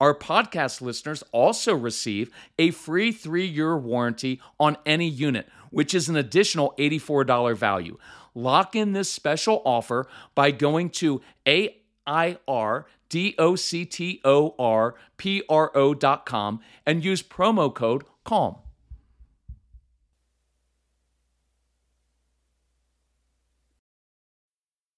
Our podcast listeners also receive a free three year warranty on any unit, which is an additional $84 value. Lock in this special offer by going to AIRDOCTORPRO.com and use promo code CALM.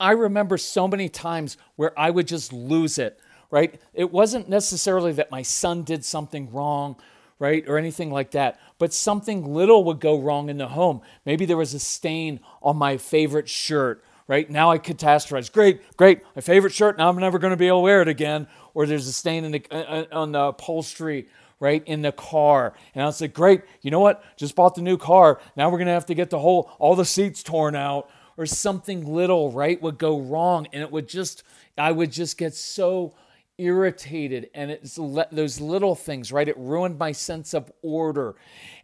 I remember so many times where I would just lose it, right? It wasn't necessarily that my son did something wrong, right? Or anything like that, but something little would go wrong in the home. Maybe there was a stain on my favorite shirt, right? Now I catastrophize. Great, great, my favorite shirt. Now I'm never going to be able to wear it again. Or there's a stain in the, uh, uh, on the upholstery, right in the car and i was like great you know what just bought the new car now we're going to have to get the whole all the seats torn out or something little, right, would go wrong. And it would just, I would just get so irritated. And it's le- those little things, right? It ruined my sense of order.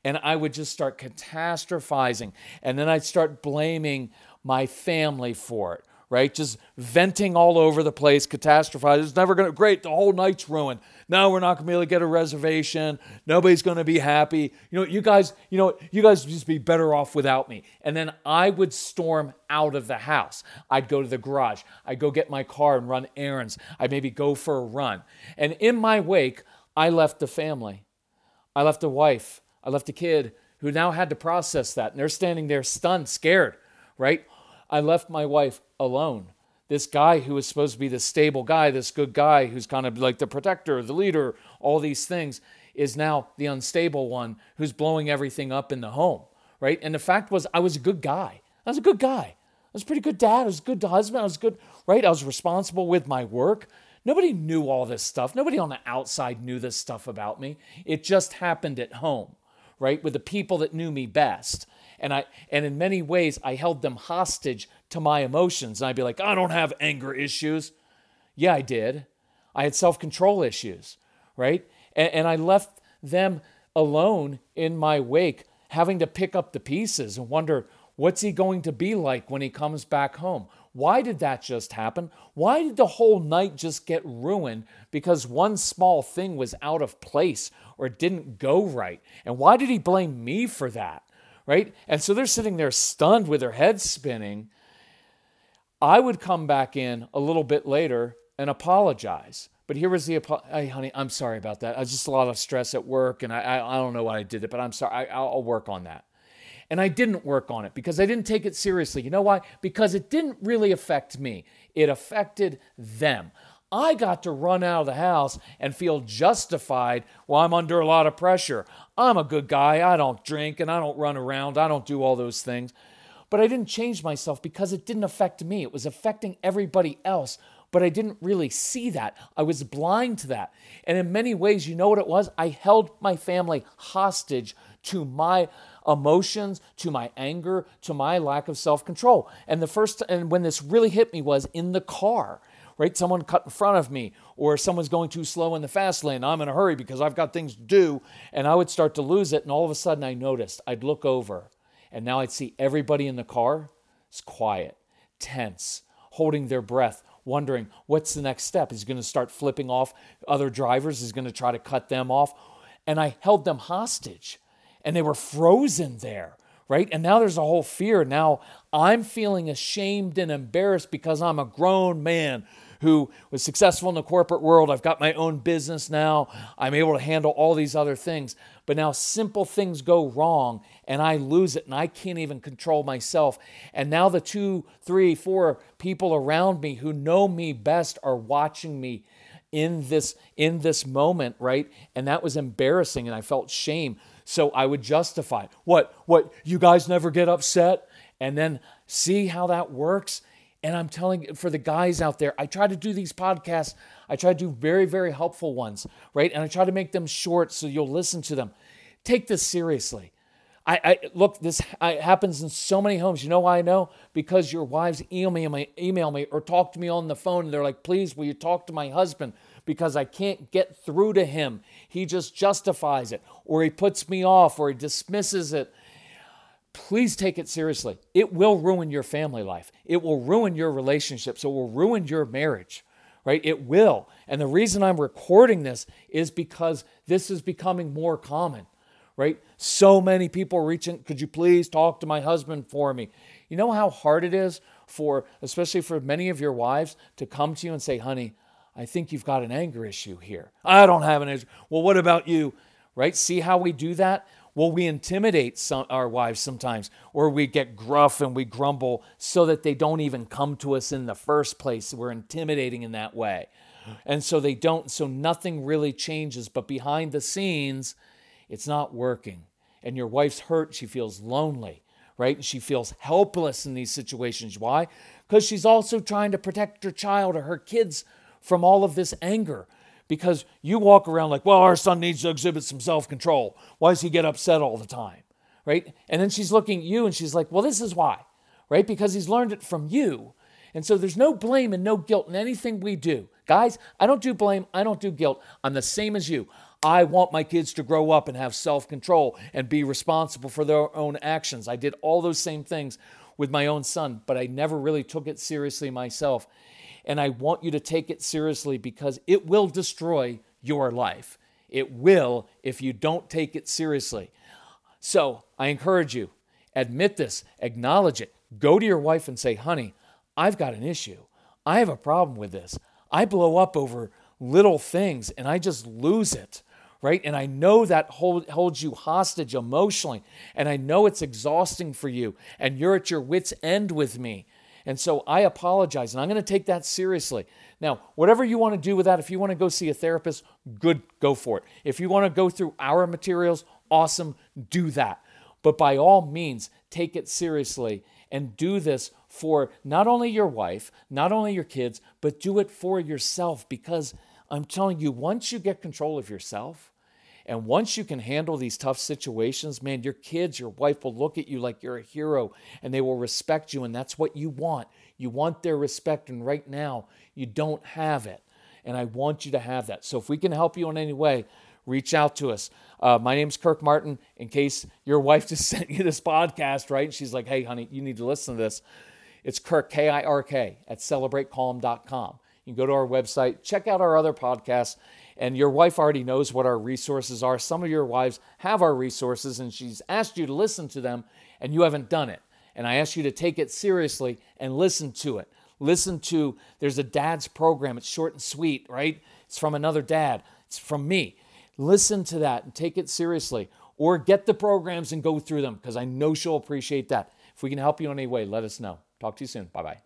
And I would just start catastrophizing. And then I'd start blaming my family for it right? Just venting all over the place, catastrophizing. It's never going to, great, the whole night's ruined. Now we're not going to be able to get a reservation. Nobody's going to be happy. You know, you guys, you know, you guys just be better off without me. And then I would storm out of the house. I'd go to the garage. I'd go get my car and run errands. I'd maybe go for a run. And in my wake, I left the family. I left a wife. I left a kid who now had to process that. And they're standing there stunned, scared, right? I left my wife alone. This guy who was supposed to be the stable guy, this good guy who's kind of like the protector, the leader, all these things, is now the unstable one who's blowing everything up in the home, right? And the fact was, I was a good guy. I was a good guy. I was a pretty good dad. I was a good husband. I was good, right? I was responsible with my work. Nobody knew all this stuff. Nobody on the outside knew this stuff about me. It just happened at home, right? With the people that knew me best. And I and in many ways I held them hostage to my emotions. And I'd be like, I don't have anger issues. Yeah, I did. I had self control issues, right? And, and I left them alone in my wake, having to pick up the pieces and wonder, what's he going to be like when he comes back home? Why did that just happen? Why did the whole night just get ruined because one small thing was out of place or didn't go right? And why did he blame me for that? Right? And so they're sitting there stunned with their heads spinning. I would come back in a little bit later and apologize. But here was the hey, honey, I'm sorry about that. I was just a lot of stress at work, and I, I, I don't know why I did it, but I'm sorry. I, I'll work on that. And I didn't work on it because I didn't take it seriously. You know why? Because it didn't really affect me, it affected them. I got to run out of the house and feel justified while I'm under a lot of pressure. I'm a good guy. I don't drink and I don't run around. I don't do all those things. But I didn't change myself because it didn't affect me. It was affecting everybody else. But I didn't really see that. I was blind to that. And in many ways, you know what it was? I held my family hostage to my emotions, to my anger, to my lack of self control. And the first, and when this really hit me was in the car right? Someone cut in front of me, or someone's going too slow in the fast lane. I'm in a hurry because I've got things to do. And I would start to lose it. And all of a sudden, I noticed I'd look over and now I'd see everybody in the car is quiet, tense, holding their breath, wondering what's the next step. Is he going to start flipping off other drivers? Is going to try to cut them off? And I held them hostage and they were frozen there, right? And now there's a whole fear. Now I'm feeling ashamed and embarrassed because I'm a grown man who was successful in the corporate world. I've got my own business now. I'm able to handle all these other things. But now simple things go wrong and I lose it and I can't even control myself. And now the two, three, four people around me who know me best are watching me in this in this moment, right? And that was embarrassing and I felt shame. So I would justify, what what you guys never get upset? And then see how that works and I'm telling for the guys out there, I try to do these podcasts. I try to do very, very helpful ones, right? And I try to make them short so you'll listen to them. Take this seriously. I, I look, this happens in so many homes. You know why I know? Because your wives email me, email me or talk to me on the phone and they're like, please, will you talk to my husband? Because I can't get through to him. He just justifies it, or he puts me off, or he dismisses it please take it seriously. It will ruin your family life. It will ruin your relationships. It will ruin your marriage, right? It will. And the reason I'm recording this is because this is becoming more common, right? So many people reaching, could you please talk to my husband for me? You know how hard it is for, especially for many of your wives, to come to you and say, honey, I think you've got an anger issue here. I don't have an issue. Well, what about you? Right? See how we do that? Well, we intimidate some, our wives sometimes, or we get gruff and we grumble so that they don't even come to us in the first place. We're intimidating in that way. And so they don't, so nothing really changes. But behind the scenes, it's not working. And your wife's hurt. She feels lonely, right? And she feels helpless in these situations. Why? Because she's also trying to protect her child or her kids from all of this anger because you walk around like, well, our son needs to exhibit some self control. Why does he get upset all the time? Right? And then she's looking at you and she's like, well, this is why, right? Because he's learned it from you. And so there's no blame and no guilt in anything we do. Guys, I don't do blame, I don't do guilt. I'm the same as you. I want my kids to grow up and have self control and be responsible for their own actions. I did all those same things with my own son, but I never really took it seriously myself. And I want you to take it seriously because it will destroy your life. It will if you don't take it seriously. So I encourage you, admit this, acknowledge it. Go to your wife and say, honey, I've got an issue. I have a problem with this. I blow up over little things and I just lose it, right? And I know that hold, holds you hostage emotionally. And I know it's exhausting for you. And you're at your wits' end with me. And so I apologize, and I'm going to take that seriously. Now, whatever you want to do with that, if you want to go see a therapist, good, go for it. If you want to go through our materials, awesome, do that. But by all means, take it seriously and do this for not only your wife, not only your kids, but do it for yourself because I'm telling you, once you get control of yourself, and once you can handle these tough situations, man, your kids, your wife will look at you like you're a hero and they will respect you. And that's what you want. You want their respect. And right now, you don't have it. And I want you to have that. So if we can help you in any way, reach out to us. Uh, my name's Kirk Martin. In case your wife just sent you this podcast, right? And she's like, hey, honey, you need to listen to this. It's Kirk, K I R K, at celebratecalm.com. You can go to our website, check out our other podcasts, and your wife already knows what our resources are. Some of your wives have our resources, and she's asked you to listen to them, and you haven't done it. And I ask you to take it seriously and listen to it. Listen to, there's a dad's program. It's short and sweet, right? It's from another dad, it's from me. Listen to that and take it seriously. Or get the programs and go through them because I know she'll appreciate that. If we can help you in any way, let us know. Talk to you soon. Bye bye.